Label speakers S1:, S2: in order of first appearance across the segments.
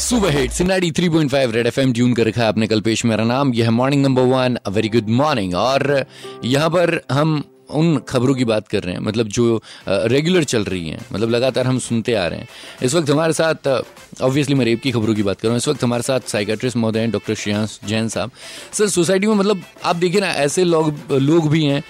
S1: सुबह हिट सिनाडी 3.5 red FM tune कर रखा है आपने कल पेश मेरा नाम, यह morning number one a very good morning और यहाँ पर हम उन खबरों की बात कर रहे हैं मतलब जो रेगुलर चल रही हैं मतलब लगातार हम सुनते आ रहे हैं। इस वक्त हमारे साथ ऑब्वियसली मैं रेप की खबरों की बात कर रहा हूँ। इस वक्त हमारे साथ साइकेट्रिस्ट महोदय हैं डॉक्टर श्रेयांश जैन साहब। सर सोसाइटी में मतलब आप देखिए ना, ऐसे लोग लोग भी हैं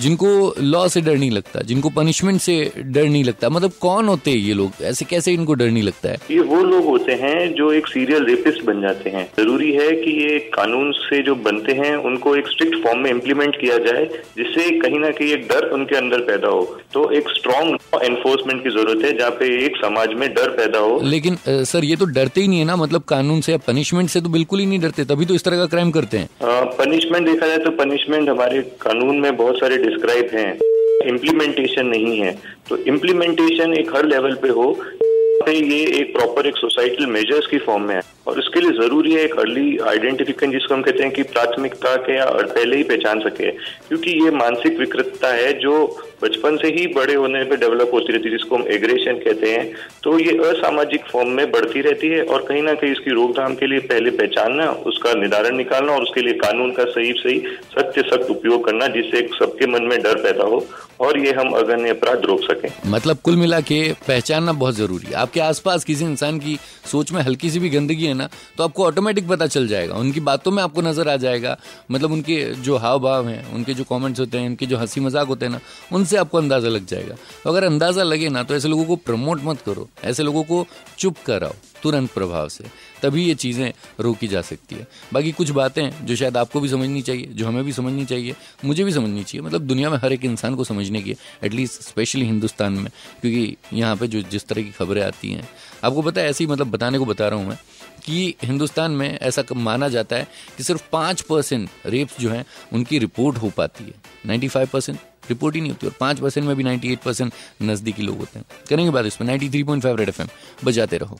S1: जिनको लॉ से डर नहीं लगता जिनको पनिशमेंट से डर नहीं लगता। मतलब कौन होते हैं ये लोग? ऐसे कैसे इनको डर नहीं लगता है?
S2: ये वो लोग होते हैं जो एक सीरियल रेपिस्ट बन जाते हैं। ज़रूरी है कि ये कानून से जो बनते हैं उनको एक स्ट्रिक्ट फॉर्म में इम्प्लीमेंट किया जाए जिससे कहीं ना कहीं एक डर उनके अंदर पैदा हो। तो एक स्ट्रॉन्ग लॉ एनफोर्समेंट की ज़रूरत है जहाँ पे एक समाज में डर पैदा हो।
S1: लेकिन सर ये तो डरते ही नहीं है ना? मतलब कानून से या पनिशमेंट से तो बिल्कुल ही नहीं डरते तभी तो इस तरह का क्राइम करते हैं।
S2: पनिशमेंट देखा जाए तो पनिशमेंट हमारे कानून में बहुत सारे डिस्क्राइब हैं इम्प्लीमेंटेशन नहीं है तो इम्प्लीमेंटेशन एक हर लेवल पे हो ये एक प्रॉपर एक सोसाइटल मेजर्स की फॉर्म में है। और इसके लिए ज़रूरी है एक अर्ली आइडेंटिफिकेशन जिसको हम कहते हैं कि प्राथमिकता के या पहले ही पहचान सके, क्योंकि ये मानसिक विकृतता है जो बचपन से ही बड़े होने पे डेवलप होती रहती है, जिसको हम एग्रेशन कहते हैं तो ये असामाजिक फॉर्म में बढ़ती रहती है और कहीं ना कहीं इसकी रोकथाम के लिए पहले पहचानना, उसका निदारण निकालना और उसके लिए कानून का सही सही, सत्य सख्त उपयोग करना, जिससे सबके मन में डर पैदा हो और ये हम अगन्य अपराध रोक सकें।
S1: मतलब कुल मिला के पहचानना बहुत ज़रूरी है। आपके आसपास किसी इंसान की सोच में हल्की सी भी गंदगी है ना तो आपको ऑटोमेटिक पता चल जाएगा। उनकी बातों में आपको नज़र आ जाएगा। मतलब उनके जो हाव भाव हैं, उनके जो कमेंट्स होते हैं, उनके जो हँसी मज़ाक होते हैं ना उनसे आपको अंदाज़ा लग जाएगा। तो अगर अंदाज़ा लगे ना तो ऐसे लोगों को प्रमोट मत करो। ऐसे लोगों को चुप कराओ, तुरंत प्रभाव से। तभी ये चीज़ें रोकी जा सकती है। बाकी कुछ बातें जो शायद आपको भी समझनी चाहिए, जो हमें भी समझनी चाहिए, मुझे भी समझनी चाहिए। मतलब दुनिया में हर एक इंसान को समझने की एटलीस्ट स्पेशली हिंदुस्तान में, क्योंकि यहाँ पे जो जिस तरह की खबरें आती हैं। आपको पता है, ऐसे ही मतलब बताने को बता रहा हूँ मैं, कि हिंदुस्तान में ऐसा माना जाता है कि सिर्फ़ पाँच परसेंट रेप्स जो हैं, उनकी रिपोर्ट हो पाती है। नाइन्टी फाइव परसेंट रिपोर्ट ही नहीं होती, और पाँच परसेंट में भी नाइन्टी एट परसेंट नज़दीकी लोग होते हैं। करेंगे बात इसमें ninety three point five red F M बजाते रहो।